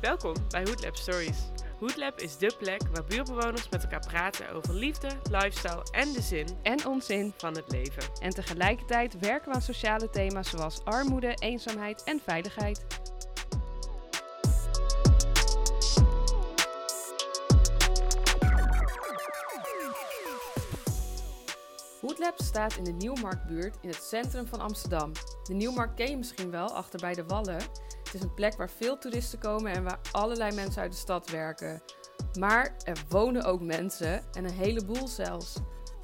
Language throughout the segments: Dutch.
Welkom bij Hoodlab Stories. Hoodlab is dé plek waar buurtbewoners met elkaar praten over liefde, lifestyle en de zin en onzin. van het leven. En tegelijkertijd werken we aan sociale thema's zoals armoede, eenzaamheid en veiligheid. Hoodlab staat in de Nieuwmarktbuurt in het centrum van Amsterdam. De Nieuwmarkt ken je misschien wel, achter bij de Wallen. Het is een plek waar veel toeristen komen en waar allerlei mensen uit de stad werken. Maar er wonen ook mensen en een heleboel zelfs.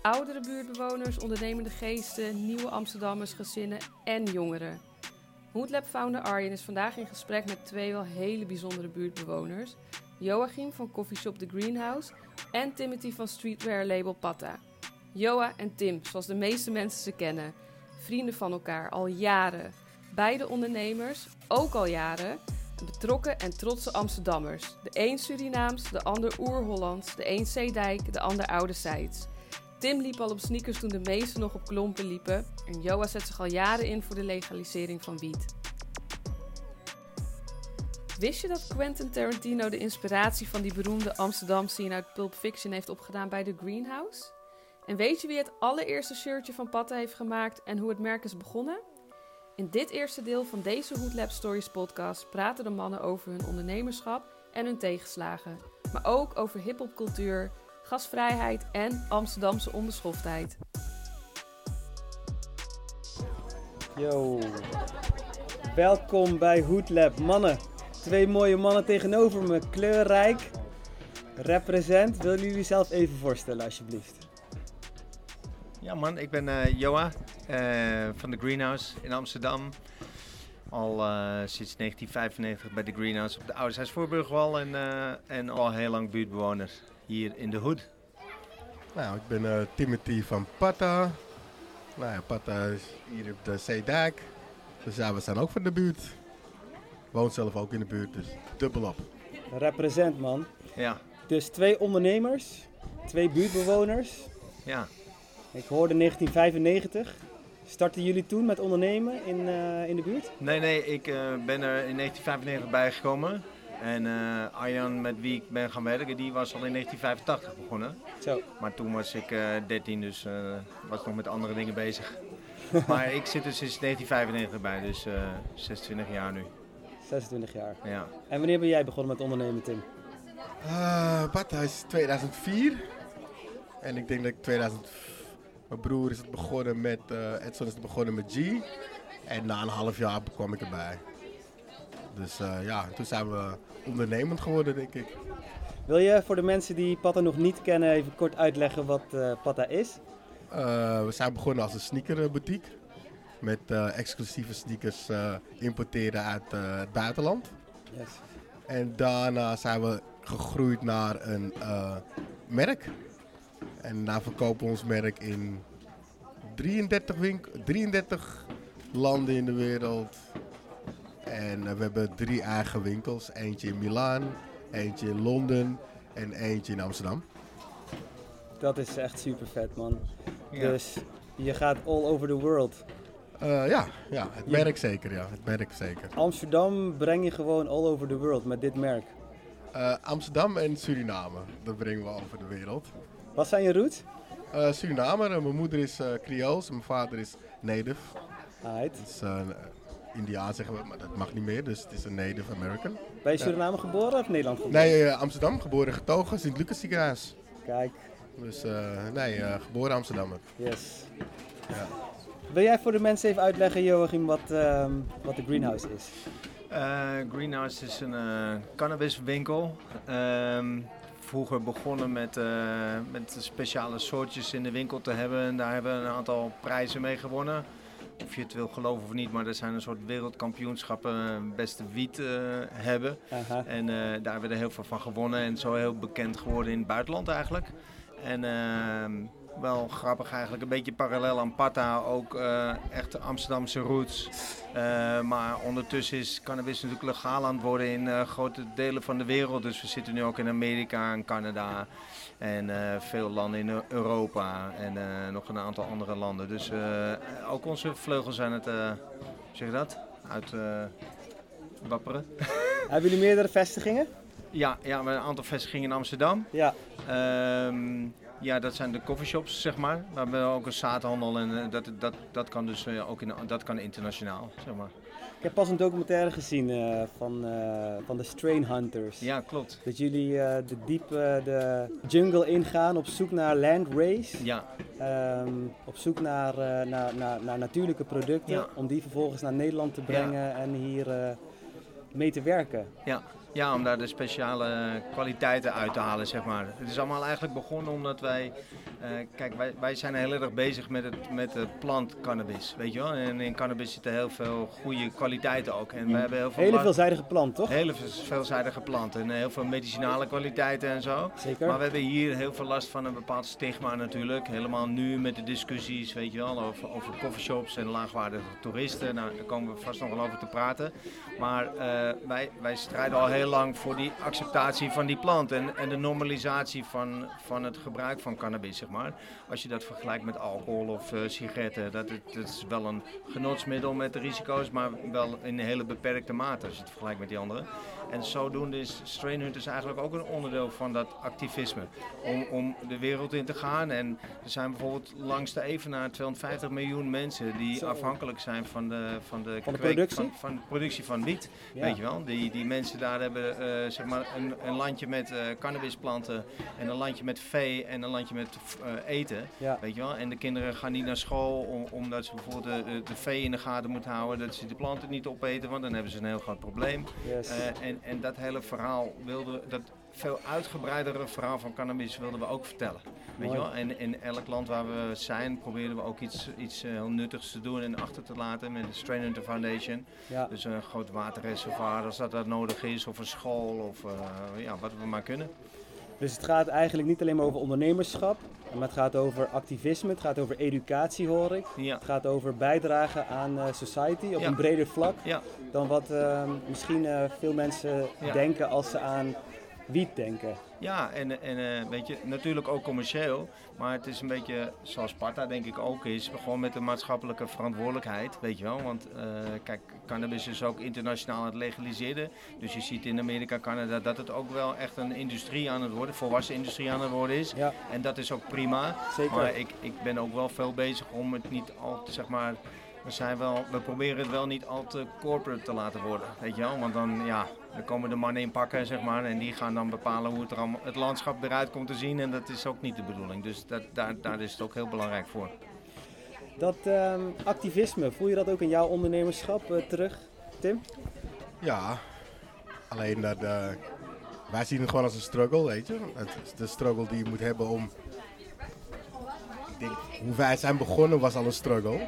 Oudere buurtbewoners, ondernemende geesten, nieuwe Amsterdammers, gezinnen en jongeren. Hoodlab-founder Arjen is vandaag in gesprek met twee wel hele bijzondere buurtbewoners. Joachim van Coffeeshop The Greenhouse en Timothy van streetwear label Patta. Joa en Tim, zoals de meeste mensen ze kennen. Vrienden van elkaar, al jaren. Beide ondernemers, ook al jaren. Betrokken en trotse Amsterdammers. De een Surinaams, de ander Oer-Hollands, de een Zeedijk, de ander Oude Zijds. Tim liep al op sneakers toen de meesten nog op klompen liepen. En Joa zet zich al jaren in voor de legalisering van wiet. Wist je dat Quentin Tarantino de inspiratie van die beroemde Amsterdam scene uit Pulp Fiction heeft opgedaan bij The Greenhouse? En weet je wie het allereerste shirtje van Patta heeft gemaakt en hoe het merk is begonnen? In dit eerste deel van deze Hoodlab Stories podcast praten de mannen over hun ondernemerschap en hun tegenslagen. Maar ook over hiphopcultuur, gasvrijheid en Amsterdamse onbeschoftheid. Yo. Welkom bij Hoodlab. Mannen, twee mooie mannen tegenover me. Kleurrijk. Represent. Willen jullie zelf even voorstellen, alsjeblieft? Ja man, ik ben eh Joa eh, van de Greenhouse in Amsterdam. Al eh, sinds 1995 bij de Greenhouse op de Ouderzijds Voorburgwal en, eh, en al heel lang buurtbewoner hier in de Hoed. Nou, ik ben eh, Timothy van Patta. Nou ja, Patta is hier op de Zeedijk. Dus ja, we zijn ook van de buurt. Woont zelf ook in de buurt, dus dubbel op. Represent, man. Ja, Dus twee ondernemers, twee buurtbewoners. ja. Ik hoorde 1995. Starten jullie toen met ondernemen in, eh, in de buurt? Nee, nee, ik eh, ben er in 1995 bijgekomen. En eh, Arjan, met wie ik ben gaan werken, die was al in 1985 begonnen. Zo. Maar toen was ik eh 13, dus eh, was nog met andere dingen bezig. maar ik zit er sinds 1995 bij, dus eh 26 jaar nu. 26 jaar. Ja. En wanneer ben jij begonnen met ondernemen, Tim? Eh Patta is 2004. En ik denk dat ik 2000... Mijn broer is het begonnen met... eh Edson is het begonnen met G. En na een half jaar kwam ik erbij. Dus eh, ja, toen zijn we ondernemend geworden, denk ik. Wil je voor de mensen die Patta nog niet kennen even kort uitleggen wat eh Patta is? We zijn begonnen als een sneakerboutique. Met exclusieve sneakers importeren uit het buitenland. Yes. En daarna zijn we gegroeid naar een merk. En daar verkopen we ons merk in 33, wink 33 landen in de wereld. En eh, we hebben drie eigen winkels. Eentje in Milaan, eentje in Londen en eentje in Amsterdam. Dat is echt super vet, man. Ja. Dus je gaat all over the world. Eh, ja, ja, het Je- merk zeker, ja. Het merk zeker. Amsterdam breng je gewoon all over the world met dit merk. Eh, Amsterdam en Suriname, dat brengen we over de wereld. Wat zijn je roots? Eh, Suriname, eh, mijn moeder is eh Creools en mijn vader is Native. Alright. Het is uh, Indiaan zeggen we, maar dat mag niet meer, dus het is een Native American. Ben je Ja. Suriname geboren of Nederland geboren? Nee, eh, Amsterdam, geboren en getogen, Sint-Lucas ziekenhuis. Kijk, Dus eh, nee, eh, geboren Amsterdammer. yes. Ja. Wil jij voor de mensen even uitleggen, Joachim, wat, ehm, wat de greenhouse is? Eh, Greenhouse is een eh, cannabiswinkel. Ehm, vroeger begonnen met, eh, met speciale soortjes in de winkel te hebben. En daar hebben we een aantal prijzen mee gewonnen. Of je het wil geloven of niet, maar er zijn een soort wereldkampioenschappen eh, beste wiet eh, hebben. Aha. En daar hebben we er heel veel van gewonnen en zo heel bekend geworden in het buitenland eigenlijk. En ehm, wel grappig eigenlijk. Een beetje parallel aan Pata, ook uh, echt Amsterdamse roots. Uh, maar ondertussen is cannabis natuurlijk legaal aan het worden in uh, grote delen van de wereld. Dus we zitten nu ook in Amerika en Canada en veel landen in Europa en nog een aantal andere landen. Dus ook onze vleugels zijn het, zeg je dat, uit wapperen. Hebben jullie meerdere vestigingen? Ja, ja, we hebben een aantal vestigingen in Amsterdam. Ja. Ehm, ja, dat zijn de coffeeshops, zeg maar. We hebben ook een zaadhandel en uh, dat, dat, dat kan dus uh, ook in, dat kan internationaal, zeg maar. Ik heb pas een documentaire gezien uh, van, van de Strain Hunters. Ja, klopt. Dat jullie de diepe de jungle ingaan op zoek naar land race. Ja. Um, op zoek naar, naar, naar, naar, natuurlijke producten, ja. om die vervolgens naar Nederland te brengen ja. en hier mee te werken. Ja, ja, om daar de speciale kwaliteiten uit te halen, zeg maar. Het is allemaal eigenlijk begonnen omdat wij... Uh, kijk, wij, wij zijn heel erg bezig met, het, met de plant cannabis, weet je wel. En in cannabis zitten heel veel goede kwaliteiten ook. En we hebben heel veel hele veelzijdige plant, toch? Hele veelzijdige planten en heel veel medicinale kwaliteiten en zo. Zeker. Maar we hebben hier heel veel last van een bepaald stigma natuurlijk. Helemaal nu met de discussies, weet je wel, over, over coffeeshops en laagwaardige toeristen. Nou, daar komen we vast nog wel over te praten. Maar uh, wij, wij strijden al heel heel lang voor die acceptatie van die plant en, en de normalisatie van, van het gebruik van cannabis, zeg maar. Als je dat vergelijkt met alcohol of uh, sigaretten, dat, dat is wel een genotsmiddel met risico's, maar wel in een hele beperkte mate als je het vergelijkt met die andere. En zodoende is Strain Hunters eigenlijk ook een onderdeel van dat activisme. Om, om de wereld in te gaan. En er zijn bijvoorbeeld langs de Evenaar 250 miljoen mensen die afhankelijk zijn van de, van de, van de productie? Van, van, de productie van wiet. Weet je wel? Die, die mensen daar hebben uh, zeg maar een, een landje met uh, cannabisplanten en een landje met vee en een landje met uh, eten. Ja. Weet je wel? En de kinderen gaan niet naar school om, omdat ze bijvoorbeeld de, de, vee in de gaten moeten houden. Dat ze de planten niet opeten, want dan hebben ze een heel groot probleem. Yes. en, en dat hele verhaal wilden dat veel uitgebreidere verhaal van cannabis wilden we ook vertellen. Weet je wel? En in elk land waar we zijn, proberen we ook iets, iets heel nuttigs te doen en achter te laten met de Strain Hunter Foundation. Ja. Dus een groot waterreservoir als dat, dat nodig is, of een school, of uh, ja, wat we maar kunnen. Dus het gaat eigenlijk niet alleen maar over ondernemerschap, maar het gaat over activisme, het gaat over educatie hoor ik. Ja. Het gaat over bijdragen aan uh, society op Ja. een breder vlak Ja, dan wat uh, misschien uh, veel mensen denken als ze aan wiet denken. ja en, en eh, weet je, natuurlijk ook commercieel, maar het is een beetje zoals Sparta denk ik ook is, gewoon met een maatschappelijke verantwoordelijkheid, weet je wel. Want eh, kijk, cannabis is ook internationaal aan het legaliseren, dus je ziet in Amerika, Canada, dat het ook wel echt een industrie aan het worden, volwassen industrie aan het worden is. Ja, En dat is ook prima. zeker. Maar ik, ik ben ook wel veel bezig om het niet al te, zeg maar, we, zijn wel, we proberen het wel niet al te corporate te laten worden, weet je wel. Want dan, ja, dan komen de mannen in pakken, zeg maar, en die gaan dan bepalen hoe het, er allemaal, het landschap eruit komt te zien. En dat is ook niet de bedoeling. Dus dat, daar, daar is het ook heel belangrijk voor. Dat ehm, activisme, voel je dat ook in jouw ondernemerschap eh, terug, Tim? Ja, alleen dat eh, wij zien het gewoon als een struggle, weet je. Het is de struggle die je moet hebben om. Ik denk, hoe wij zijn begonnen was al een struggle.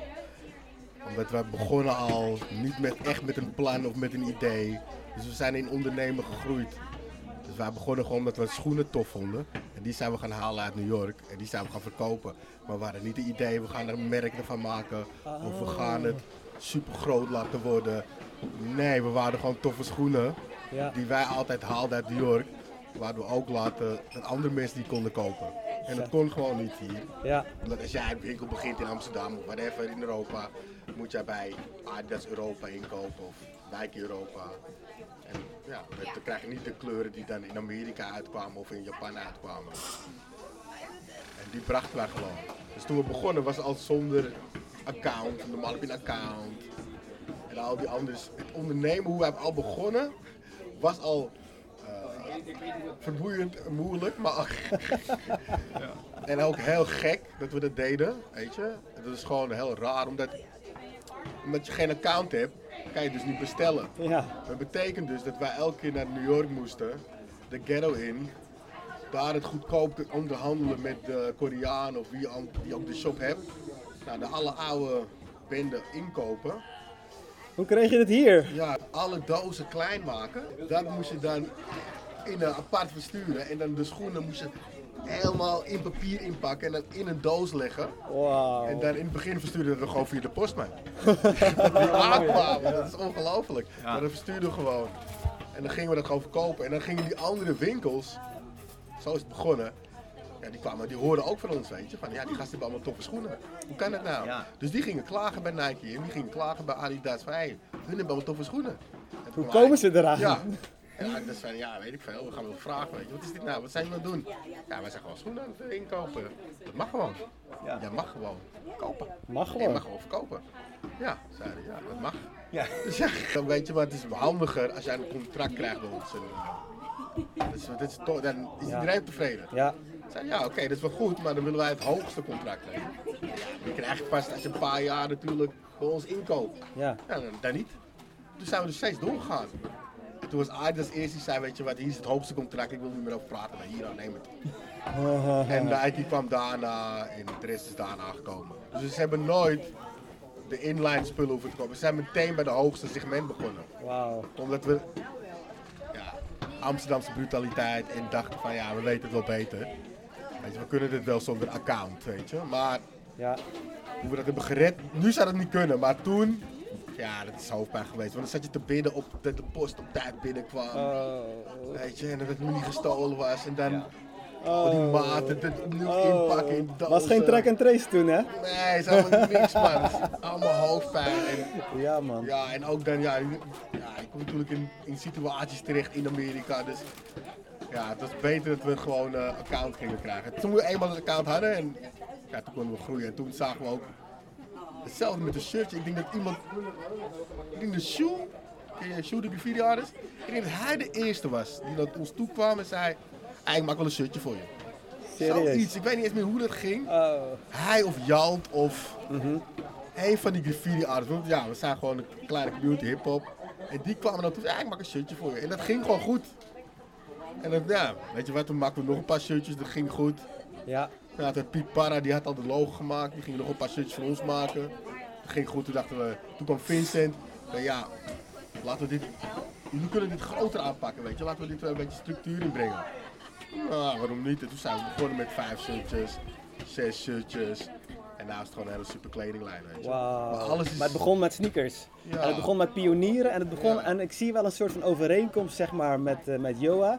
Omdat we begonnen al niet met, echt met een plan of met een idee. Dus we zijn in ondernemen gegroeid. Dus wij begonnen gewoon omdat we schoenen tof vonden. En die zijn we gaan halen uit New York. En die zijn we gaan verkopen. Maar we hadden niet het idee, we gaan er een merk van maken. Of we gaan het super groot laten worden. Nee, we waren gewoon toffe schoenen. Ja, Die wij altijd haalden uit New York. Waardoor we ook laten dat andere mensen die konden kopen. En dat kon gewoon niet hier. ja, Omdat als jij een winkel begint in Amsterdam of whatever in Europa, moet jij bij Adidas Europa inkopen of Nike Europa. Ja, dan krijg je niet de kleuren die dan in Amerika uitkwamen of in Japan uitkwamen. En die brachten wij gewoon. Dus toen we begonnen was het al zonder account, normaal heb je een account. En al die anders. Het ondernemen, hoe wij al begonnen, was al eh, vermoeiend en moeilijk, maar en ook heel gek dat we dat deden, weet je. Dat is gewoon heel raar, omdat, omdat je geen account hebt, kan je dus niet bestellen. ja, Dat betekent dus dat wij elke keer naar New York moesten, de ghetto in, daar het goedkoop te onderhandelen met de Koreaan of wie die ook de shop hebt. Nou, de alle oude bende inkopen. Hoe kreeg je het hier? Ja, alle dozen klein maken. Dat moest je dan in een apart versturen. En dan de schoenen moest je helemaal in papier inpakken en dan in een doos leggen. Wauw. En dan in het begin verstuurden we het gewoon via de postman. Die aankwamen, dat is ongelooflijk. Maar dat verstuurden we gewoon. En dan gingen we dat gewoon verkopen. En dan gingen die andere winkels, zo is het begonnen. Ja, die kwamen, die hoorden ook van ons, weet je. Van ja, die gasten hebben allemaal toffe schoenen. Hoe kan dat nou? Ja. Dus die gingen klagen bij Nike en die gingen klagen bij Adidas. Van hé, hey, hun hebben allemaal toffe schoenen. Hoe komen ze eraan? ja. En Adidas zei, ja, weet ik veel, we gaan wel vragen, weet je. Wat is dit nou? Wat zijn we aan het doen? Ja, wij zijn gewoon schoenen aan het inkopen. Dat mag gewoon. Ja. Jij mag gewoon kopen. Mag Je gewoon. mag gewoon verkopen. Ja, zeiden ja, dat mag. Ja. Dus ja, dan weet je wat, het is handiger als jij een contract krijgt bij ons. En, dus, dat is toch, dan is Ja. iedereen tevreden. Ja, Zei, ja, oké, dat is wel goed, maar dan willen wij het hoogste contract hebben. Je pas als je een paar jaar natuurlijk bij ons inkoopt. ja. Ja, dan, dan niet. Toen zijn we dus steeds doorgegaan. En toen was Adidas eerst die zei, weet je wat, hier is het hoogste contract, ik wil niet meer over praten, maar hier, nou, neem het. En Nike kwam daarna en de rest is daarna gekomen. Dus ze hebben nooit de inline spullen hoeven te kopen. Ze zijn meteen bij de hoogste segment begonnen. Wauw. Omdat we ja, Amsterdamse brutaliteit en dachten van ja, we weten het wel beter. Weet je, we kunnen dit wel zonder account, weet je. Maar Ja. hoe we dat hebben gered, nu zou dat niet kunnen. Maar toen, ja, dat is hoofdpijn geweest. Want dan zat je te bidden op dat de post op tijd binnenkwam. Oh. Weet je, en dat het nu niet gestolen was. En dan oh, die maten, het opnieuw Oh. inpakken in dozen. Was geen track and trace toen, hè? Nee, is allemaal niks, man. Allemaal hoofdpijn. En, Ja, man. ja, en ook dan, ja, ja ik kom natuurlijk in, in situaties terecht in Amerika. Dus ja, het was beter dat we gewoon een account gingen krijgen. Toen we eenmaal een account hadden, en ja, toen konden we groeien. En toen zagen we ook hetzelfde met de shirtje. Ik denk dat iemand, ik denk de Shoe, ken je Shoe, de graffiti artist? Ik denk dat hij de eerste was die naar ons toe kwam en zei, "Hey, ik maak wel een shirtje voor je. Serieus. Zoiets, ik weet niet eens meer hoe dat ging. Oh. Hij of Jalt of een van die graffiti artists. Want ja, we zijn gewoon een kleine community hip-hop. En die kwamen dan toe, ja, ik maak een shirtje voor je. En dat ging gewoon goed. En dan, ja, weet je wat, toen maakten we nog een paar shirtjes, dat ging goed. Ja. Toen had Piet Parra, die had al de logo gemaakt, die ging nog een paar shirtjes voor ons maken. Dat ging goed, toen dachten we, toen kwam Vincent. En ja, laten we dit, jullie kunnen dit groter aanpakken, weet je. Laten we dit wel een beetje structuur inbrengen. Nou, waarom niet? En toen zijn we begonnen met vijf shirtjes, zes shirtjes. En het gewoon een hele super kledinglijn, weet je. Maar alles is... Maar het begon met sneakers. Ja. En het begon met pionieren en het begon, Ja. en ik zie wel een soort van overeenkomst zeg maar met, eh, met Joa.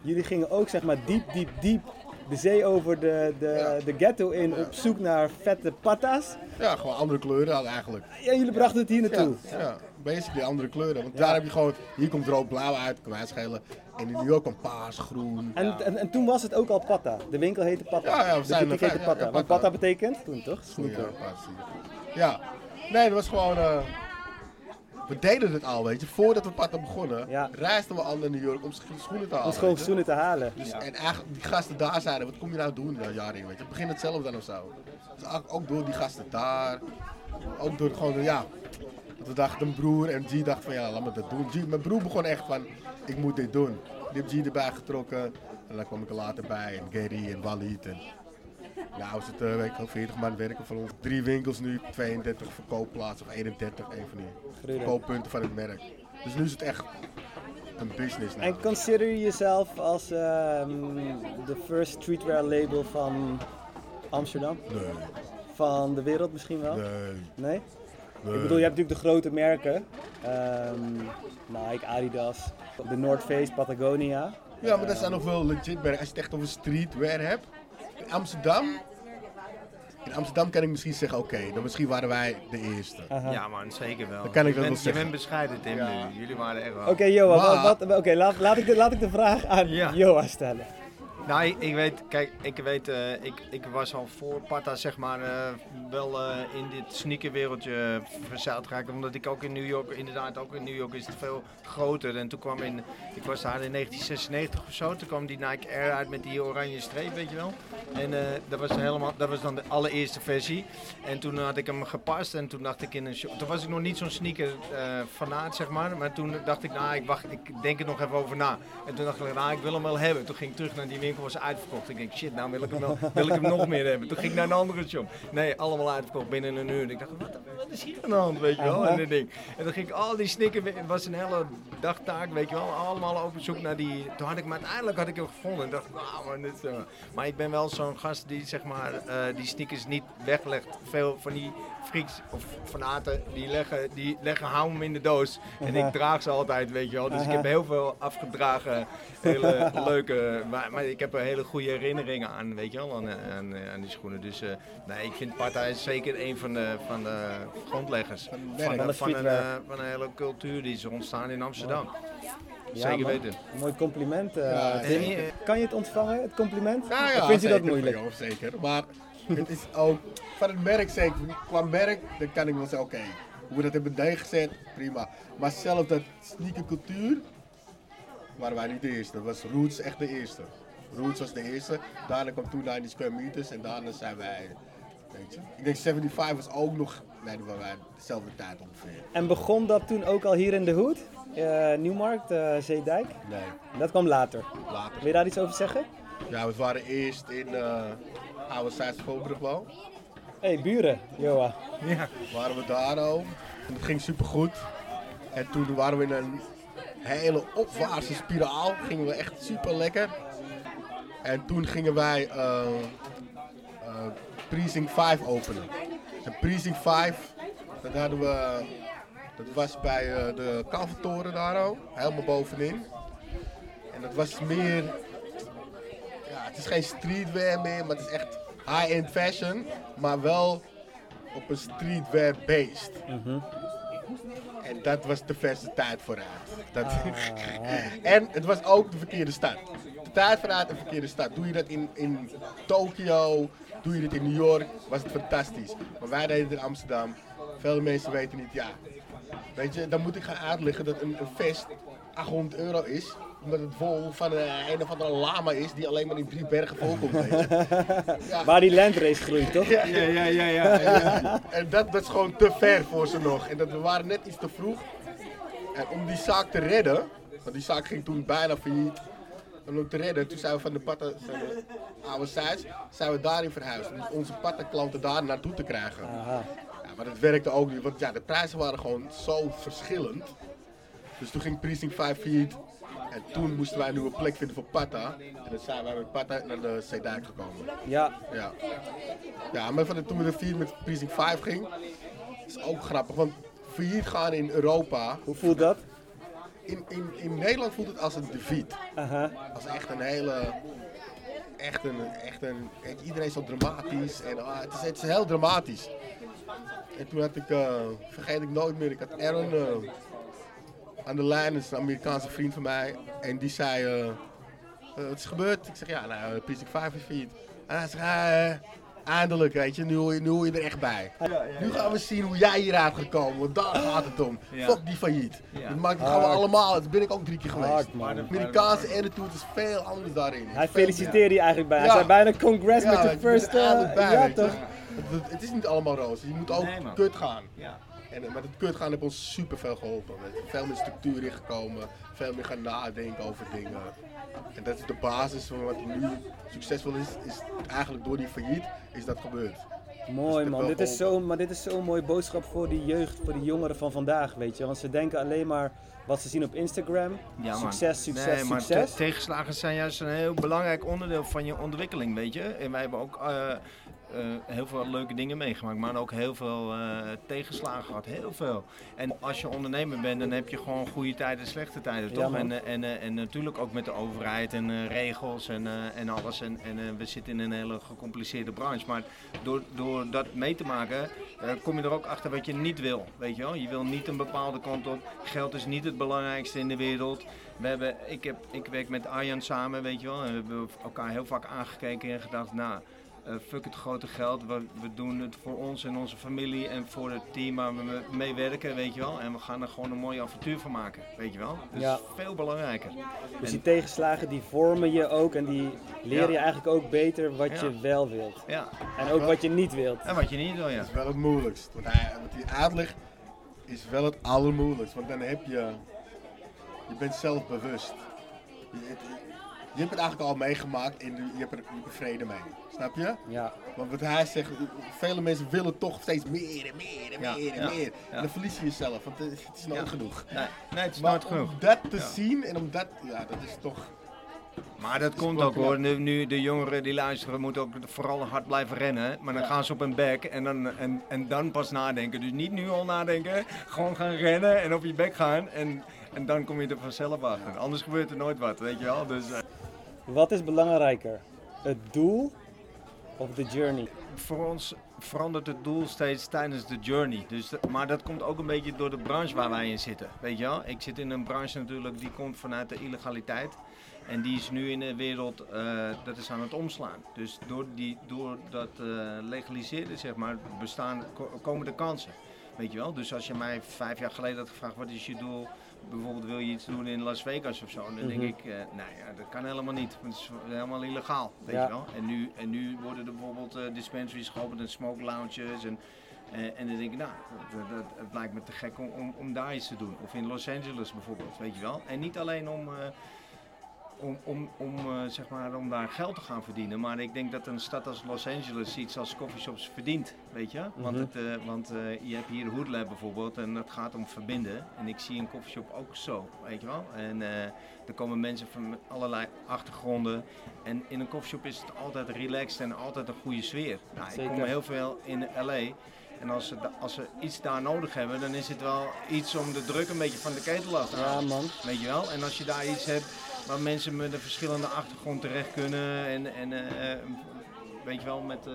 Jullie gingen ook zeg maar diep, diep, diep de zee over de, de, Ja. de ghetto in op zoek naar vette patas. Ja, gewoon andere kleuren eigenlijk. En jullie brachten het hier Ja, naartoe. ja, basically andere kleuren. Want daar heb je gewoon, hier komt rood-blauw uit, kan mij schelen. En in New York kwam paars, groen. En, en, en toen was het ook al Patta. De winkel heette Patta. Ja, ja, we de zijn er- heette ja, Patta. ja, Want Patta. Betekent toen toch? Ja, Sneaker. paars, ja. nee, dat was gewoon. eh, we deden het al, weet je. Voordat we Patta begonnen, Ja. reisden we al naar New York om scho- schoenen te halen. Om schoenen te halen. Dus, En eigenlijk, die gasten daar zeiden, wat kom je nou doen dat jaar in, weet je. Het begint hetzelfde dan of zo. Dus ook- door die gasten daar, ook door gewoon, ja. Dat we dachten, een broer en G dacht van, ja, laat me dat doen. G, mijn broer begon echt van, ik moet dit doen. Die heeft G erbij getrokken. En dan kwam ik er later bij, en Gary en Walid. En, nou is het, eh, weet ik wel, 40 man werken voor ons. Drie winkels nu, 32 verkoopplaatsen, of 31, een van die verkooppunten van het merk. Dus nu is het echt een business nou. En consider je jezelf als ehm, de first streetwear label van Amsterdam? Nee, Van de wereld misschien wel? nee, Nee? nee. Ik bedoel, je hebt natuurlijk de grote merken. Ehm, Nike, Adidas, de North Face, Patagonia. Ja, maar dat zijn nog wel legit merken. Als je het echt over streetwear hebt. In Amsterdam. In Amsterdam kan ik misschien zeggen, oké, dan misschien waren wij de eerste. Aha. Ja man, zeker wel. Dan kan ik je dat bent, wel Je bent bescheiden Tim Ja. nu. Jullie waren echt wel. Oké, Joa, Maar- wat, wat- oké, laat, laat, ik de, laat ik de vraag aan Ja. Joa stellen. Nou, ik, weet, kijk, ik weet, eh, ik, ik was al voor Pata, zeg maar, eh, wel eh, in dit sneakerwereldje verzeild geraakt. Omdat ik ook in New York, inderdaad, ook in New York is het veel groter. En toen kwam in, ik was daar in 1996 of zo, toen kwam die Nike Air uit met die oranje streep, weet je wel. En dat, was helemaal, dat was dan de allereerste versie. En toen had ik hem gepast en toen dacht ik in een show, toen was ik nog niet zo'n sneaker fanaat, zeg maar. Maar toen dacht ik, nou, ik wacht, ik denk er nog even over na. En toen dacht ik, nou, ik wil hem wel hebben. Toen ging ik terug naar die winkel was uitverkocht. Ik denk, shit, nou wil ik hem, wel, wil ik hem nog meer hebben. Toen ging ik naar een andere shop. Nee, allemaal uitverkocht binnen een uur. Ik dacht, wat, wat is hier aan de hand, weet je wel? En, ding. en dan ging ik al die snikken, het was een hele dagtaak, weet je wel. Allemaal op zoek naar die, toen had ik, maar uiteindelijk had ik hem gevonden. En dacht, wauw, man, dit is, Maar ik ben wel zo'n gast die, zeg maar, eh, die sneakers niet weglegt. Veel van die freaks of fanaten, die leggen, die leggen hou hem in de doos. En ik draag ze altijd, weet je wel. Dus ik heb heel veel afgedragen, hele leuke, maar, maar ik heb er hele goede herinneringen aan, weet je wel, aan, aan, aan die schoenen. Dus eh, nee, ik vind Parta is zeker een van de, van de grondleggers Van van, een, eh, van een hele cultuur die is ontstaan in Amsterdam. Ja, Zeker man. weten. Mooi compliment. eh, Ja, Tim. en- Kan je het ontvangen, het compliment? Ja, ja, of vindt u dat zeker, moeilijk? jou, zeker. Maar het is ook van het merk zeker. Qua merk, dan kan ik wel zeggen, oké, hoe we dat hebben neergezet, prima. Maar zelf dat sneakercultuur, waren wij niet de eerste. Dat was Roots echt de eerste. Roots was de eerste. Daarna kwam toen 90 Square Meters en daarna zijn wij, weet je. Ik denk 75 was ook nog, nee, waren wij dezelfde tijd ongeveer. En begon dat toen ook al hier in de hoed? Eh, Nieuwmarkt, eh, Zeedijk? Nee, Dat kwam later. later. Wil je daar iets over zeggen? Ja, we waren eerst in eh Oude Schoolbrugwal. Hé, hey, buren, Joa. Ja. waren we daar al. En het ging supergoed. En toen waren we in een hele opwaartse spiraal. Gingen we echt super lekker. En toen gingen wij eh, eh, Precinct 5 openen. En Precinct 5, dat hadden we. Dat was bij eh, de Kalvertoren daar al, helemaal bovenin. En dat was meer. Het is geen streetwear meer, maar het is echt high-end fashion. Maar wel op een streetwear based. En dat was de verste tijd vooruit. Dat en het was ook de verkeerde stad. De tijd vooruit en verkeerde stad. Doe je dat in, in Tokio, doe je dat in New York, was het fantastisch. Maar wij deden het in Amsterdam. Veel mensen weten niet, ja. Weet je, dan moet ik gaan uitleggen dat een, een vest 800 euro is. Omdat het vol van een, een of andere lama is die alleen maar in drie bergen voorkomt. Ja. Waar die landrace groeit, toch? Ja, ja, ja, ja. ja. En, en dat, dat is gewoon te ver voor ze nog. En dat, we waren net iets te vroeg. En om die zaak te redden, want die zaak ging toen bijna failliet. En om te redden, toen zijn we van de we, oude sites, zijn we daarin verhuisd. Om onze pattenklanten daar naartoe te krijgen. Aha. Ja, maar dat werkte ook niet, want ja, de prijzen waren gewoon zo verschillend. Dus toen ging Precinct 5 failliet. En toen moesten wij een nieuwe plek vinden voor Patta. En dan zijn wij met Patta naar de Zeedijk gekomen. Ja, Ja. Ja, maar van de, toen we de vier met Precinct 5 ging, is ook grappig. Want failliet gaan in Europa, hoe voelt dat? in, in, in Nederland voelt het als een defeat. Als echt een hele, echt een, echt een, iedereen is zo dramatisch. En ah, het, is, het is heel dramatisch. En toen had ik, eh, vergeet ik nooit meer, ik had Aaron eh, aan de lijn, dat is een Amerikaanse vriend van mij. En die zei, eh, eh, wat is gebeurd? Ik zeg, ja, nou, Precinct 5 is failliet. En hij zegt, ah, eindelijk, weet je, nu hoor je, nu hoor je er echt bij. Nu gaan we zien hoe jij hieruit gaat komen, want daar gaat het om. Ja. Fuck die failliet. Ja. Dat, maakt, we Hard. allemaal, dat ben ik ook drie keer geweest. Hard, man. De Amerikaanse attitude is veel anders daarin. Hij feliciteerde je eigenlijk bij. Hij Ja. zei bijna congrats Ja, met je de first... eh, bij, ja, toch? Het, het- het is niet allemaal roze. Je moet ook Nee, kut gaan. Ja. En eh, met het kut gaan heeft ons super veel geholpen. Veel meer structuur ingekomen. Veel meer gaan nadenken over dingen. En dat is de basis van wat nu succesvol is. Is eigenlijk door die failliet is dat gebeurd. Mooi het man, dit is, zo, maar dit is zo'n mooie boodschap voor die jeugd, voor die jongeren van vandaag, weet je. Want ze denken alleen maar wat ze zien op Instagram. Ja, man. succes, succes, nee, maar succes. te- tegenslagen zijn juist een heel belangrijk onderdeel van je ontwikkeling, weet je. En wij hebben ook eh, heel veel leuke dingen meegemaakt, maar ook heel veel eh, tegenslagen gehad. Heel veel. En als je ondernemer bent, dan heb je gewoon goede tijden en slechte tijden, toch? en, eh, en, eh, en natuurlijk ook met de overheid en eh, regels en, eh, en alles. En, en eh, we zitten in een hele gecompliceerde branche. Maar door, door dat mee te maken, eh, kom je er ook achter wat je niet wil. Weet je wel? Je wil niet een bepaalde kant op. Geld is niet het belangrijkste in de wereld. We hebben, ik, heb, ik werk met Arjan samen, weet je wel. En we hebben elkaar heel vaak aangekeken en gedacht, nou, eh, fuck het grote geld. We, we doen het voor ons en onze familie en voor het team waar we me- mee werken, weet je wel. En we gaan er gewoon een mooi avontuur van maken, weet je wel. Dus Ja. veel belangrijker. Dus En- die tegenslagen die vormen je ook en die leren Ja. je eigenlijk ook beter wat Ja. je wel wilt. Ja, En ook wat je niet wilt. en wat je niet wil, ja. Dat is wel het moeilijkst. Want hij, hij uitlegt is wel het allermoeilijkst. Want dan heb je, je bent zelf bewust. Je, het- je hebt het eigenlijk al meegemaakt en je hebt er vrede mee. Snap je? Ja, Want wat hij zegt, vele mensen willen toch steeds meer en meer en meer en ja, meer. ja. En dan verlies je jezelf, want het is- het is nooit Ja. genoeg. Nee, nee, het is Maar nooit om genoeg. dat te zien en om dat, ja, dat is toch... Maar dat komt ook hoor. Nu, nu de jongeren die luisteren moeten ook vooral hard blijven rennen. Maar dan Ja. gaan ze op hun bek en dan, en, en dan pas nadenken. Dus niet nu al nadenken. Gewoon gaan rennen en op je bek gaan. En, en dan kom je er vanzelf achter. Anders gebeurt er nooit wat, weet je wel. Dus eh, wat is belangrijker? Het doel of de journey? voor ons verandert het doel steeds tijdens de journey. Dus dat- maar dat komt ook een beetje door de branche waar wij in zitten. Weet je wel? Ik zit in een branche natuurlijk die komt vanuit de illegaliteit. En die is nu in de wereld, eh, dat is aan het omslaan. Dus door, die, door dat eh, legaliseren, zeg maar, bestaan, ko- komen de kansen. Weet je wel? Dus als je mij vijf jaar geleden had gevraagd, wat is je doel? Bijvoorbeeld wil je iets doen in Las Vegas of zo? Dan denk Mhm. ik, eh nou ja, dat kan helemaal niet. Want het is helemaal illegaal. Weet Ja. je wel? En nu, en nu worden er bijvoorbeeld eh, dispensaries geopend en smoke lounges. En, eh, en dan denk ik, nou, dat, dat, het lijkt me te gek om, om, om daar iets te doen. Of in Los Angeles bijvoorbeeld, weet je wel. En niet alleen om, om, om, om, eh, zeg maar, om daar geld te gaan verdienen. Maar ik denk dat een stad als Los Angeles iets als coffeeshops verdient, weet je. Want, Mhm. het, eh, want eh, je hebt hier Hood Lab bijvoorbeeld en dat gaat om verbinden. En ik zie een coffeeshop ook zo, weet je wel. En er komen mensen van allerlei achtergronden. En in een coffeeshop is het altijd relaxed en altijd een goede sfeer. Nou, ik kom heel veel in LA. En als ze, als ze iets daar nodig hebben, dan is het wel iets om de druk een beetje van de ketel af te Ja, halen. man. Weet je wel? En als je daar iets hebt waar mensen met een verschillende achtergrond terecht kunnen. En, en eh, eh, weet je wel, met, eh,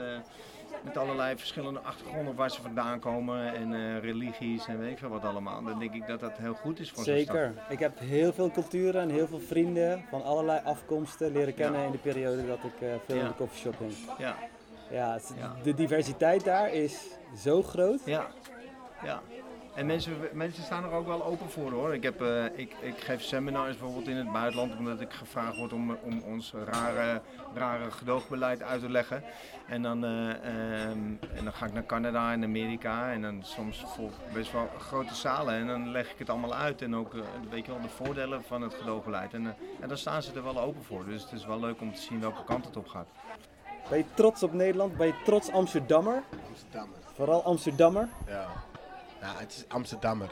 met allerlei verschillende achtergronden waar ze vandaan komen. En religies en weet ik veel wat allemaal. Dan denk ik dat dat heel goed is voor. Zeker. Ik heb heel veel culturen en heel veel vrienden van allerlei afkomsten leren kennen Ja. in de periode dat ik veel Ja. in de koffieshop hing. Ja, Ja, Ja. de diversiteit daar is zo groot. ja, ja. En mensen, mensen staan er ook wel open voor hoor. Ik, heb, eh, ik, ik geef seminars bijvoorbeeld in het buitenland omdat ik gevraagd word om, om ons rare, rare gedoogbeleid uit te leggen. En dan, eh, ehm, en dan ga ik naar Canada en Amerika en dan soms voor best wel grote zalen en dan leg ik het allemaal uit en ook eh, weet je wel, de voordelen van het gedoogbeleid. En, en dan staan ze er wel open voor. Dus het is wel leuk om te zien welke kant het op gaat. Ben je trots op Nederland? Ben je trots Amsterdammer? Amsterdammer. Vooral Amsterdammer? Ja. ja, het is Amsterdammer.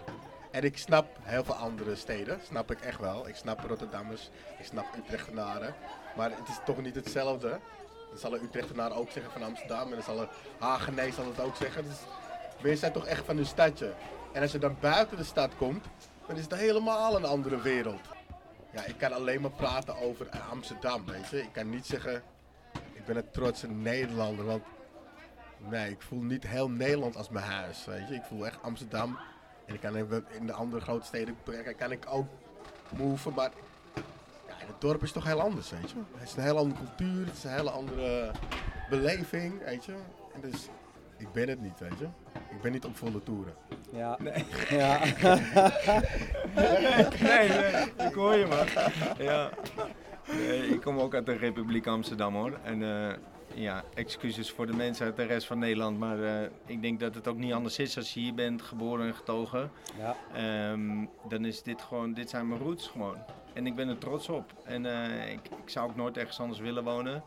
En ik snap heel veel andere steden, snap ik echt wel. Ik snap Rotterdammers, ik snap Utrechtenaren. Maar het is toch niet hetzelfde. Dan zal een Utrechtenaar ook zeggen van Amsterdam en dan zal een Hagenees zal het ook zeggen. Dus zijn toch echt van een stadje. En als je dan buiten de stad komt, dan is het helemaal een andere wereld. Ja, ik kan alleen maar praten over Amsterdam, weet je. Ik kan niet zeggen, ik ben een trotse Nederlander, want Nee, ik voel niet heel Nederland als mijn huis, weet je. Ik voel echt Amsterdam. En ik kan even in de andere grote steden kan ik ook move, maar ja, in het dorp is toch heel anders, weet je. Het is een hele andere cultuur, het is een hele andere beleving, weet je. En dus, ik ben het niet, weet je. Ik ben niet op volle toeren. Ja. ja. Nee, nee, ik hoor je maar. Ja. Nee, ik kom ook uit de Republiek Amsterdam hoor. En eh, ja, excuses voor de mensen uit de rest van Nederland. Maar eh, ik denk dat het ook niet anders is als je hier bent geboren en getogen. ja. Ehm, dan is dit gewoon, dit zijn mijn roots gewoon. En ik ben er trots op. En eh, ik, ik zou ook nooit ergens anders willen wonen.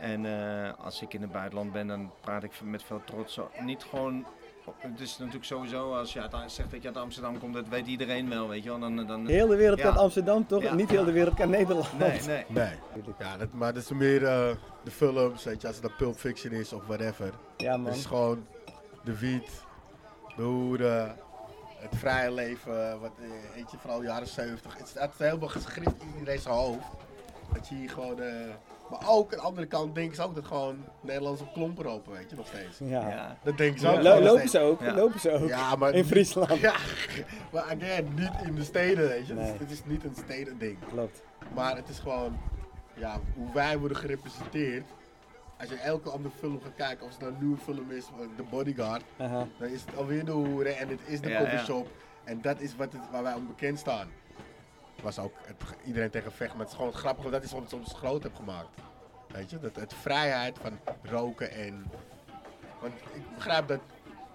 En eh, als ik in het buitenland ben, dan praat ik met veel trots. Niet gewoon. Het is natuurlijk sowieso, als je uit, zegt dat je uit Amsterdam komt, dat weet iedereen wel, weet je wel. Dan, dan, Heel de wereld Ja. kent Amsterdam toch? Ja. Niet heel de wereld kent Nederland. Nee, nee. Nee. Ja, dat, maar dat is meer eh, de films, weet je, als het dan Pulp Fiction is of whatever. Ja man. Het is gewoon de wiet, de hoeren, het vrije leven, wat, eh, weet je, vooral jaren 70. Het staat helemaal geschrift in iedereen zijn hoofd. Dat je hier gewoon, eh, maar ook aan de andere kant denken ze ook dat gewoon Nederlandse klompen open, weet je, nog steeds. Ja. Ja. Dat denken ze ook. Lopen ze ook? Ja. Lopen ze ook? Ja, maar In Friesland. Ja, maar again, niet in de steden, weet je. Nee. Het, is, het is niet een stedending. Klopt. Maar het is gewoon, ja, hoe wij worden gerepresenteerd. Als je elke andere film gaat kijken, of het nou een nieuwe film is, eh, The Bodyguard, Aha. dan is het alweer de hoeren en het is de Ja, coffeeshop. En dat is wat het, waar wij om bekend staan. Was ook het, iedereen tegen vecht, maar het is gewoon grappig, dat is wat het soms groot heb gemaakt. Weet je, dat het vrijheid van roken en. Want ik begrijp dat.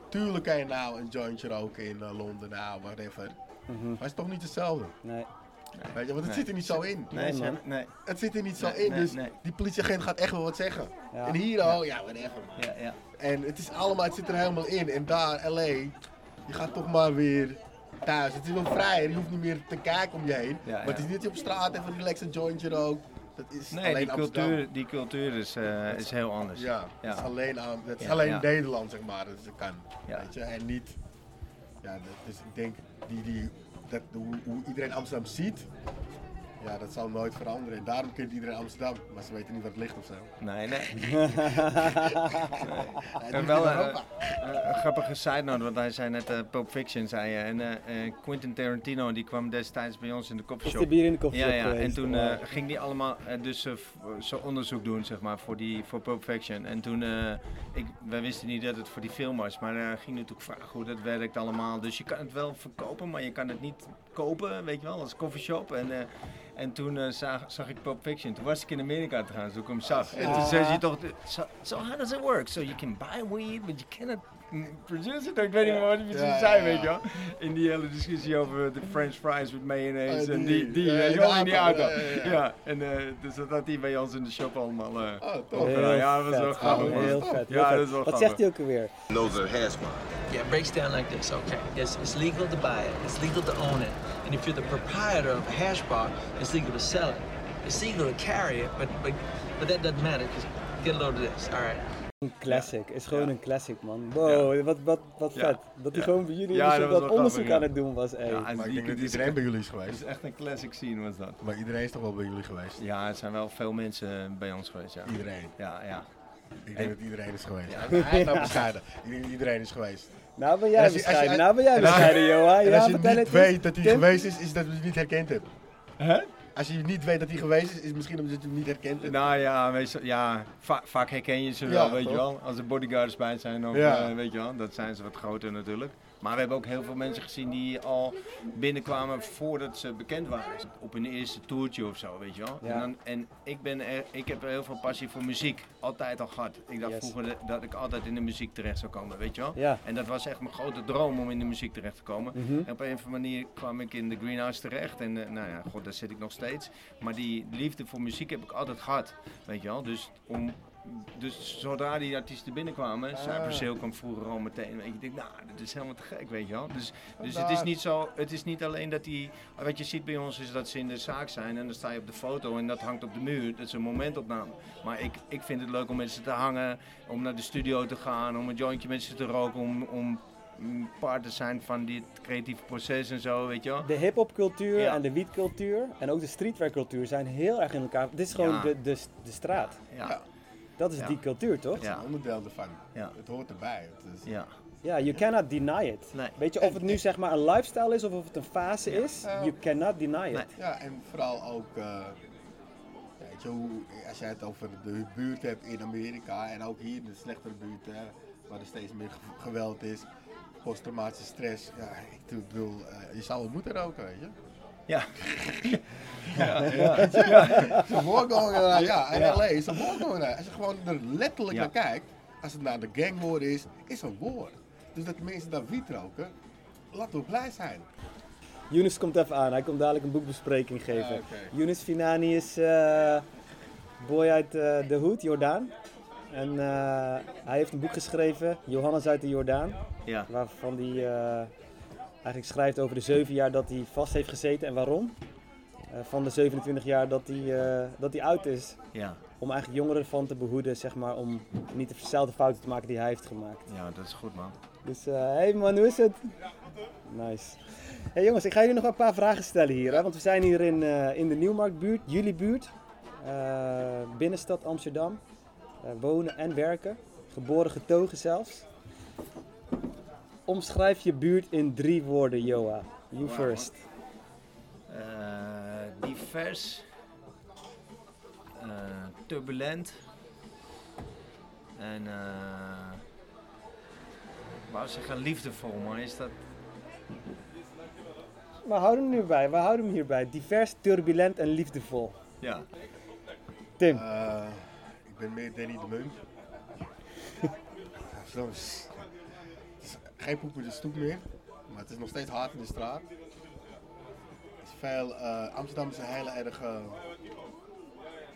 Tuurlijk kan je nou een jointje roken in eh, Londen, nou, whatever. Mhm. Maar het is toch niet hetzelfde. Nee. Weet je, want het Nee. zit er niet zo in. Nee, man. nee. Het zit er niet zo Nee, in, nee, dus nee. die politieagent gaat echt wel wat zeggen. Ja. En hier, oh ja, whatever man. Ja, ja. En het is allemaal, het zit er helemaal in. En daar, LA, je gaat toch maar weer thuis. Het is wel vrijer, je hoeft niet meer te kijken om je heen. Ja, maar het is niet dat je op straat even relaxed een jointje rookt. Dat is Nee, alleen die Amsterdam. cultuur, die cultuur is, eh, is heel anders. Ja, Ja. Het is alleen, aan, het is Ja, alleen. Nederland, zeg maar, dat het kan. Weet je? En niet, ja, dus ik denk, die, die, dat, hoe, hoe iedereen Amsterdam ziet, ja, dat zal nooit veranderen. En daarom kent iedereen Amsterdam, maar ze weten niet waar het ligt of zo. Nee, nee. Het En wel een, Europa. een grappige side note, want hij zei net eh Pulp Fiction, zei je. En eh, eh, Quentin Tarantino, die kwam destijds bij ons in de Is coffeeshop. de bier in de koffieshop Ja, ja, en toen eh, ging die allemaal eh, dus eh, zo onderzoek doen, zeg maar, voor, die, voor Pulp Fiction. En toen, eh, ik, wij wisten niet dat het voor die film was, maar hij ging natuurlijk vragen hoe dat werkt allemaal. Dus je kan het wel verkopen, maar je kan het niet kopen, weet je wel, als coffeeshop. En, eh, en toen eh, zag, zag ik Pulp Fiction. Toen was ik in Amerika te gaan, toen ik hem zag. En toen zei hij toch, so, so how does it work? So you can buy weed, but you cannot mm, produce it? Ik weet niet meer wat hij precies Ja, zei, ja, weet je ja. wel. In die hele discussie over de french fries met mayonaise Ah, en die. die, die, Ja, weet je in wel, de in die auto. auto. Ja, en eh, dus dat had hij bij ons in de shop allemaal Oh, toch. opgedaan. Ja, dat was wel vet. grappig. Oh, man. Heel man. vet. heel Ja, vet. dat is wel Wat grappig. zegt hij ook alweer? knows a hash mark. Yeah, it breaks down like this, okay? It's, it's legal to buy it, it's legal to own it. And if you're the proprietor of a hash bar, it's legal to sell it. It's legal to carry it, but, but, but that doesn't matter, because get a load of this, all right? Een classic. Is gewoon Ja. een classic, man. Wow, wat, wat, wat Ja. vet. Dat hij Ja. gewoon bij jullie Ja, ja, dat dat onderzoek grappig, aan ja. het doen was. Ey. Ja, en Maar ik die- denk dat iedereen echt- bij jullie is Het geweest. is echt een classic scene was dat. Maar iedereen is toch wel bij jullie geweest? Ja, er zijn wel veel mensen bij ons geweest, ja. Iedereen. Ja, ja. Ik denk dat iedereen is geweest. Hij is nou bescheiden. Ik denk dat iedereen is geweest. Nou ben En jij bescheiden. Nou ben jij en als je- bescheiden, Johan. En Ja, als je niet het weet dat hij geweest is, is dat je het niet herkend hebt. Hè? Als je niet weet dat hij geweest is, is het misschien omdat je hem niet herkent hebt. Nou ja, meestal, ja va- vaak herken je ze Ja, wel, weet toch? je wel. Als er bodyguards bij zijn, of, Ja. eh, weet je wel, dat zijn ze wat groter natuurlijk. Maar we hebben ook heel veel mensen gezien die al binnenkwamen voordat ze bekend waren. Op hun eerste toertje of zo, weet je wel. Ja. En, dan, en ik, ben er, ik heb heel veel passie voor muziek. Altijd al gehad. Ik dacht Yes. vroeger dat- dat ik altijd in de muziek terecht zou komen, weet je wel. Ja. En dat was echt mijn grote droom om in de muziek terecht te komen. Mhm. En op een of andere manier kwam ik in de Greenhouse terecht. En eh, nou ja, god, daar zit ik nog steeds. Maar die liefde voor muziek heb ik altijd gehad. Weet je wel? Dus, om, dus zodra die artiesten binnenkwamen, Cypress Hill kwam vroeger al meteen. Weet je, ik denk, nou, dat is helemaal te gek, weet je wel. Dus, dus het is niet zo, het is niet alleen dat die, wat je ziet bij ons is dat ze in de zaak zijn en dan sta je op de foto en dat hangt op de muur. Dat is een momentopname. Maar ik, ik vind het leuk om met ze te hangen, om naar de studio te gaan, om een jointje met ze te roken, om, om part te zijn van dit creatieve proces en zo, weet je wel. De hip-hop cultuur Ja. en de wietcultuur en ook de streetwear cultuur zijn heel erg in elkaar. Dit is gewoon Ja. de, de, de straat. Ja, Dat is Ja. die cultuur, toch? Dat is Ja. een onderdeel ervan. Ja. Het hoort erbij. Het is, ja. Ja, you cannot deny it. Nee. Weet je, of het nu zeg maar een lifestyle is of of het een fase is, you cannot deny it. Nee. Ja, en vooral ook, eh, weet je, hoe, als jij het over de buurt hebt in Amerika en ook hier in de slechtere buurt, hè, waar er steeds meer ge- geweld is, posttraumatische stress. Ja, ik bedoel, eh, je zou wel moeten roken, weet je. Ja. It's a war going on, ja, in LA is een war going on. Als je gewoon er letterlijk Ja. naar kijkt, als het naar de gangwar is, is een war. Dus dat mensen daar wiet roken, laten we blij zijn. Younes komt even aan, hij komt dadelijk een boekbespreking geven. Ja, oké. Younes Finani is eh, boy uit eh, de Hoed, Jordaan. En eh, hij heeft een boek geschreven, Johannes uit de Jordaan. Ja. Waarvan hij eh, eigenlijk schrijft over de zeven jaar dat hij vast heeft gezeten en waarom. Eh, van de 27 jaar dat hij, eh, dat hij oud is. Ja. Om eigenlijk jongeren van te behoeden, zeg maar, om niet dezelfde fouten te maken die hij heeft gemaakt. ja, dat is goed man. Dus, hé hey man, hoe is het? Nice. Hey jongens, ik ga jullie nog een paar vragen stellen hier. Hè? Want we zijn hier in, eh, in de Nieuwmarktbuurt, jullie buurt. Eh, binnenstad Amsterdam. Eh, wonen en werken. Geboren getogen zelfs. Omschrijf je buurt in drie woorden, Joa. You first. Eh, divers. eh, turbulent. En eh. Ik wou zeggen liefdevol, maar is dat. We houden hem nu bij. We houden hem hierbij. Divers, turbulent en liefdevol. Ja. Tim. Eh, ik ben meer Danny de Munt. Ja, geen poep in de stoep meer, maar het is nog steeds hard in de straat. Het is veel, eh, Amsterdam is een hele erg, eh,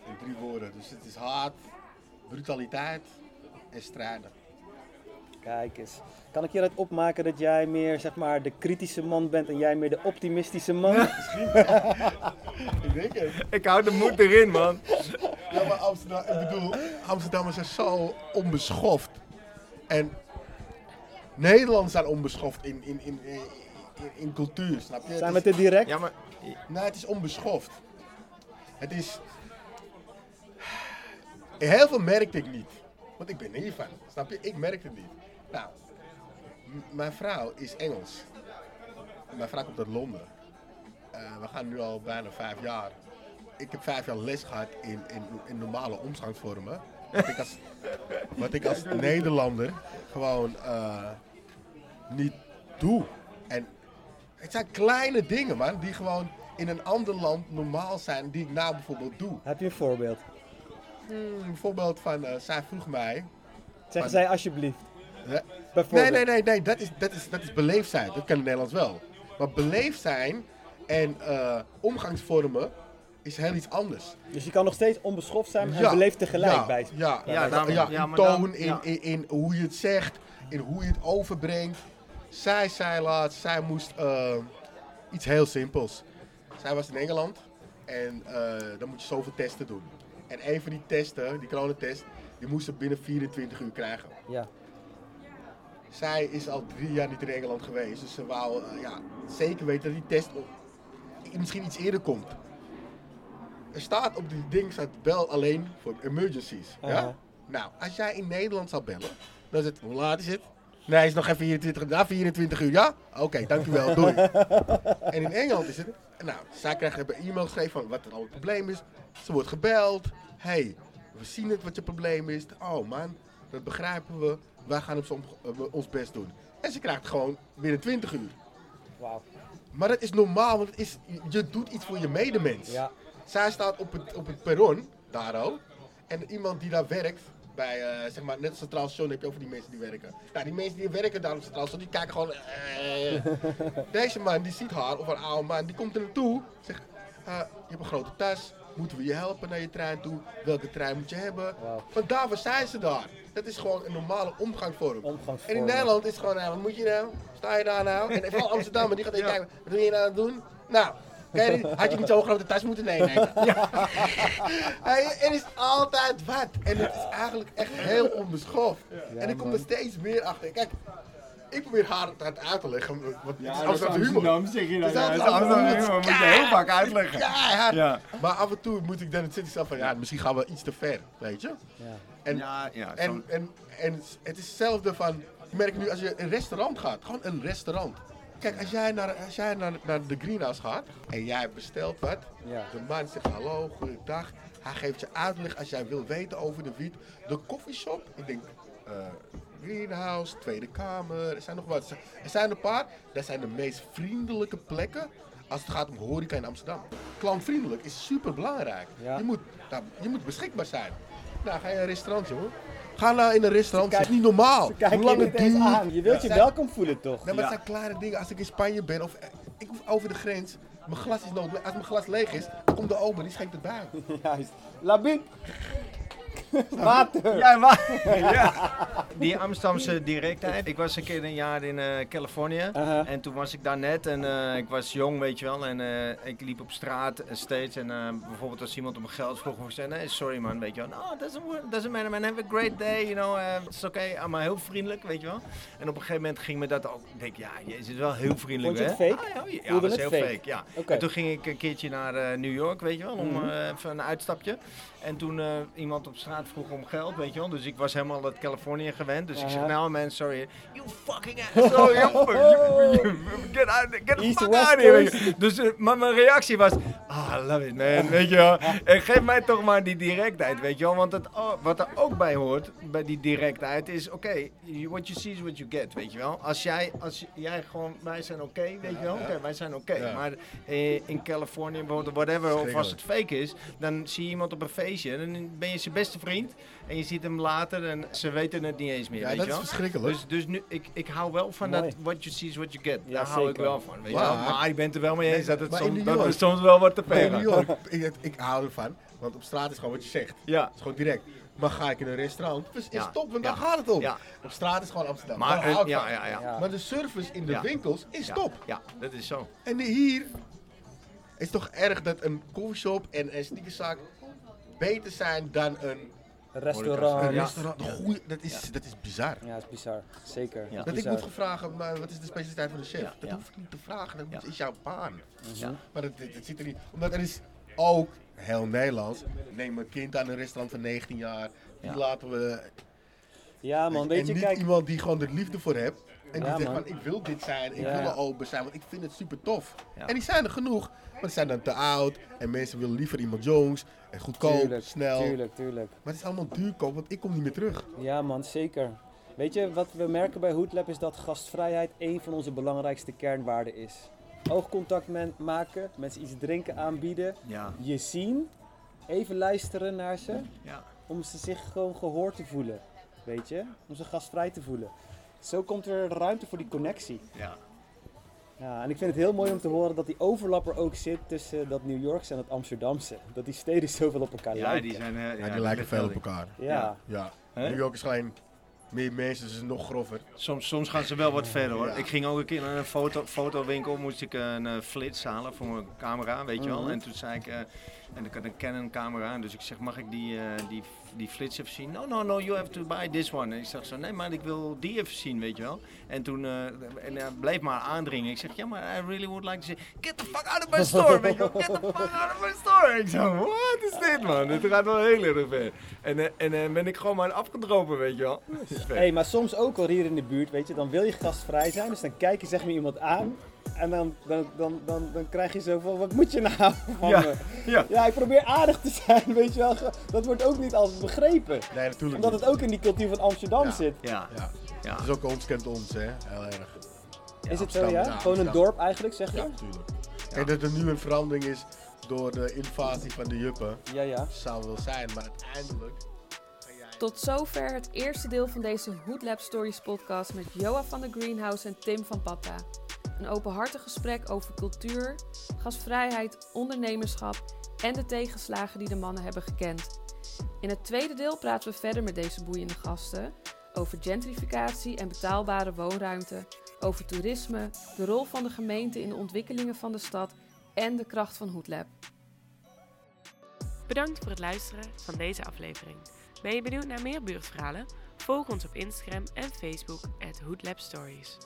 in drie woorden. Dus het is haat, brutaliteit en strijden. Kijk eens. Kan ik hieruit opmaken dat jij meer zeg maar de kritische man bent en jij meer de optimistische man? Ik denk het. Ik hou de moed erin, man. Ja, maar Amsterdam, ik bedoel, Amsterdammers zijn zo onbeschoft. En Nederlanders zijn onbeschoft in, in, in, in, in, in cultuur, snap je? Het Zijn we te direct? Ja, maar Nee, het is onbeschoft. Het is... Heel veel merkte ik niet. Want ik ben er hiervan. Snap je? Ik merk het niet. Nou, mijn vrouw is Engels. Mijn vrouw komt uit Londen. Eh, we gaan nu al bijna vijf jaar. Ik heb vijf jaar les gehad in, in, in normale omgangsvormen. Wat ik als, wat ik als Nederlander gewoon eh, niet doe. En het zijn kleine dingen, man, die gewoon in een ander land normaal zijn, die ik nou bijvoorbeeld doe. Heb je een voorbeeld? Hmm, bijvoorbeeld van, eh, zij vroeg mij... Zeg zij alsjeblieft. hè, Nee, Bijvoorbeeld. nee, nee, nee, dat is, dat is, dat is beleefd zijn. Dat kan in Nederlands wel. Maar beleefd zijn en eh, omgangsvormen is heel iets anders. Dus je kan nog steeds onbeschoft zijn en beleefd tegelijk ja, bij. Ja, Ja, ja, daarom- ja, ja, maar dan- toon, in, ja. in, in hoe je het zegt, in hoe je het overbrengt. Zij zei laatst, zij moest eh, iets heel simpels. Zij was in Engeland en eh, dan moet je zoveel testen doen. En een van die testen, die coronatest, die moest ze binnen 24 uur krijgen. Ja. Zij is al drie jaar niet in Engeland geweest, dus ze wou eh, ja, zeker weten dat die test op- misschien iets eerder komt. Er staat op die ding, staat bel alleen voor emergencies. Ja? Nou, als jij in Nederland zou bellen, dan is het, hoe laat is het? Nee, het is nog geen 24 uur. Ja, 24 uur, ja? Oké, dankjewel, doei. en in Engeland is het, nou, zij krijgen hebben e-mail geschreven van wat er al het probleem is. Ze wordt gebeld. hey, we zien het wat je probleem is. Oh man, dat begrijpen we. Wij gaan ons, ons best doen. En ze krijgt gewoon binnen 20 uur. Wauw. Maar dat is normaal, want het is, je doet iets voor je medemens. Ja. Zij staat op het, op het perron, daar ook. En iemand die daar werkt, bij, eh, zeg maar, net als Centraal Station heb je over die mensen die werken. Nou, die mensen die werken daar op Centraal Station, die kijken gewoon... eh. Deze man, die ziet haar, of een oude man, die komt er naartoe. Zegt, eh, je hebt een grote tas, moeten we je helpen naar je trein toe? Welke trein moet je hebben? Wauw. Want daarvoor zijn ze daar. Dat is gewoon een normale omgangsvorm. Omgangsvorm. En in Nederland is het gewoon, nou, wat moet je nou? Sta je daar nou? En vooral Amsterdam, die gaat even kijken, wat wil je nou aan het doen? Nou, kijk, had je niet zo'n grote tas moeten nemen? Hey, er is altijd wat. En het is eigenlijk echt heel onbeschoft. en ik kom er steeds meer achter. Kijk, ik probeer haar het uit te leggen. Want het is Amsterdam humor. zeg je dat. dat. Ja, Ja, het is Amsterdam humor, moet je heel vaak uitleggen. Ja, Ja. Maar af en toe moet ik dan zitten zelf van, ja, misschien gaan we iets te ver, weet je? Ja. En, Ja, ja, en, en het is hetzelfde van, ik merk nu als je een restaurant gaat, gewoon een restaurant. Kijk, als jij naar, als jij naar, naar de greenhouse gaat en jij bestelt wat, Ja. de man zegt hallo, goeiedag. Hij geeft je uitleg als jij wil weten over de wiet. De coffeeshop, ik denk, eh, greenhouse, tweede kamer, er zijn nog wat. Er zijn een paar, dat zijn de meest vriendelijke plekken als het gaat om horeca in Amsterdam. Klantvriendelijk is super belangrijk. Ja. Je, moet, nou, je moet beschikbaar zijn. Nou, ga je een restaurant, jongen. Ga nou in een restaurant, het is niet normaal. Kijk Hoe lang het duurt. aan. Je wilt je welkom voelen toch? Nee, maar Ja. het zijn kleine dingen. Als ik in Spanje ben of eh, ik hoef over de grens, mijn glas is nodig. Als mijn glas leeg is, komt de ober, die schenkt het bij. Juist. Labiet. Water. Ja, maar, ja. Die Amsterdamse directheid. Ik was een keer een jaar in eh, Californië. Aha. En toen was ik daar net en eh, ik was jong, weet je wel. En eh, ik liep op straat steeds. En eh, bijvoorbeeld als iemand om mijn geld vroeg, of zei, nee, sorry man, weet je wel. No, doesn't, work, doesn't matter man, have a great day, you know. it's okay, maar heel vriendelijk, weet je wel. En op een gegeven moment ging me dat ook, ik denk ja, je is wel heel vriendelijk, Vond je hè? het fake? Ah, ja, ja, dat was het heel fake? fake, ja. Oké. En toen ging ik een keertje naar eh, New York, weet je wel, om Mhm. even een uitstapje. En toen eh, iemand op straat vroeg om geld, weet je wel. Dus ik was helemaal uit Californië gewend. Dus ik zeg, nou man, sorry. You fucking asshole. you, you, you, get out, get the East fuck West out of here. Dus eh, maar mijn reactie was, Ah, love it man, weet je wel. En geef mij toch maar die directheid, weet je wel. Want het, oh, wat er ook bij hoort, bij die directheid, is oké, what you see is what you get, weet je wel. Als jij, als jij gewoon, wij zijn oké, weet je wel. Oké, wij zijn oké. Maar eh, in Californië, bijvoorbeeld, whatever, of als het fake is, dan zie je iemand op een feestje en dan ben je zijn beste vriend. En je ziet hem later en ze weten het niet eens meer, Ja, weet dat je is wel. verschrikkelijk. Dus, dus nu, ik, ik hou wel van Mooi. dat what you see is what you get. Ja, Daar hou ik wel van, weet Maar- wel. Maar ik ben het er wel mee eens dat het soms, dat soms wel wat te ver gaat. York, ik, ik hou ervan, want op straat is gewoon wat je zegt. Ja. Het is gewoon direct. Maar ga ik in een restaurant, is, is Ja. top, want Ja. daar gaat het om. Ja. Op straat is gewoon Amsterdam. Maar, ja, ja, ja. Ja. Maar de service in de Ja. winkels is Ja. top. Ja, dat is zo. En hier is het toch erg dat een coffeeshop en een sneakerzaak beter zijn dan een, Restaurant. een Ja. restaurant. De goeie- dat, is, dat is bizar. Ja, dat is bizar. Zeker. Ja. Dat ik Bizar. moet vragen, maar wat is de specialiteit van de chef? Ja, Dat ja. hoef ik niet te vragen, dat Ja. is jouw baan. Ja. Maar dat, dat, dat zit er niet. Omdat er is ook, heel Nederlands, neem een kind aan een restaurant van 19 jaar. Die Ja. laten we. Ja man, weet je, niet kijk. iemand die gewoon er liefde voor hebt. En die Ja, zegt van ik wil dit zijn, ik Ja. wil er open zijn, want ik vind het super tof. Ja. En die zijn er genoeg, maar die zijn dan te oud. En mensen willen liever iemand jongs en goedkoop, Tuurlijk, snel. Tuurlijk, tuurlijk. Maar het is allemaal duurkoop, want ik kom niet meer terug. Ja man, zeker. Weet je, wat we merken bij Hoodlab is dat gastvrijheid een van onze belangrijkste kernwaarden is. Oogcontact maken, mensen iets drinken aanbieden, Ja. je zien, even luisteren naar ze, Ja. om ze zich gewoon gehoord te voelen. Weet je, om ze gastvrij te voelen. Zo komt er ruimte voor die connectie. Ja. Ja, en ik vind het heel mooi om te horen dat die overlap er ook zit tussen dat New Yorkse en het Amsterdamse. Dat die steden zoveel op elkaar Ja, lijken. die zijn... eh, Ja, die lijken veel op elkaar. Ja. Ja. New York is alleen meer mensen, dus het is nog grover. Soms, soms gaan ze wel wat verder hoor. Ja. Ik ging ook een keer naar een foto, fotowinkel, moest ik een eh, flits halen voor mijn camera, weet je wel. Mhm. En toen zei ik, eh, en ik had een Canon camera, dus ik zeg, mag ik die, eh, die, die flits even zien? No, no, no, you have to buy this one. En ik zeg zo, nee, maar ik wil die even zien, weet je wel. En toen eh, en hij bleef maar aandringen. Ik zeg, ja, maar I really would like to see, get the fuck out of my store, weet je wel. Get the fuck out of my store. Ik zo, what is dit man? Dit gaat wel heel erg ver. En, eh, en eh, ben ik gewoon maar afgedropen, weet je wel. Hé, hey, maar soms ook wel hier in de buurt, weet je, dan wil je gastvrij zijn, dus dan kijk je zeg maar iemand aan en dan, dan, dan, dan, dan krijg je zo van, wat moet je nou van Ja, me? ja. Ja, ik probeer aardig te zijn, weet je wel. Dat wordt ook niet altijd begrepen. Nee, natuurlijk Omdat niet. het ook in die cultuur van Amsterdam Ja. zit. Ja, Ja. ja. Het is ook ons kent ons, hè. Heel erg. Is het zo, ja? ja, Gewoon een dorp eigenlijk, zeg je? Ja, natuurlijk. En dat er nu een verandering is door de invasie van de juppen, Ja, ja. zou wel zijn, maar uiteindelijk... Tot zover het eerste deel van deze Hoodlab Stories podcast met Joa van de Greenhouse en Tim van Patta. Een openhartig gesprek over cultuur, gastvrijheid, ondernemerschap en de tegenslagen die de mannen hebben gekend. In het tweede deel praten we verder met deze boeiende gasten over gentrificatie en betaalbare woonruimte, over toerisme, de rol van de gemeente in de ontwikkelingen van de stad en de kracht van Hoodlab. Bedankt voor het luisteren van deze aflevering. Ben je benieuwd naar meer buurtverhalen? Volg ons op Instagram en Facebook at Stories.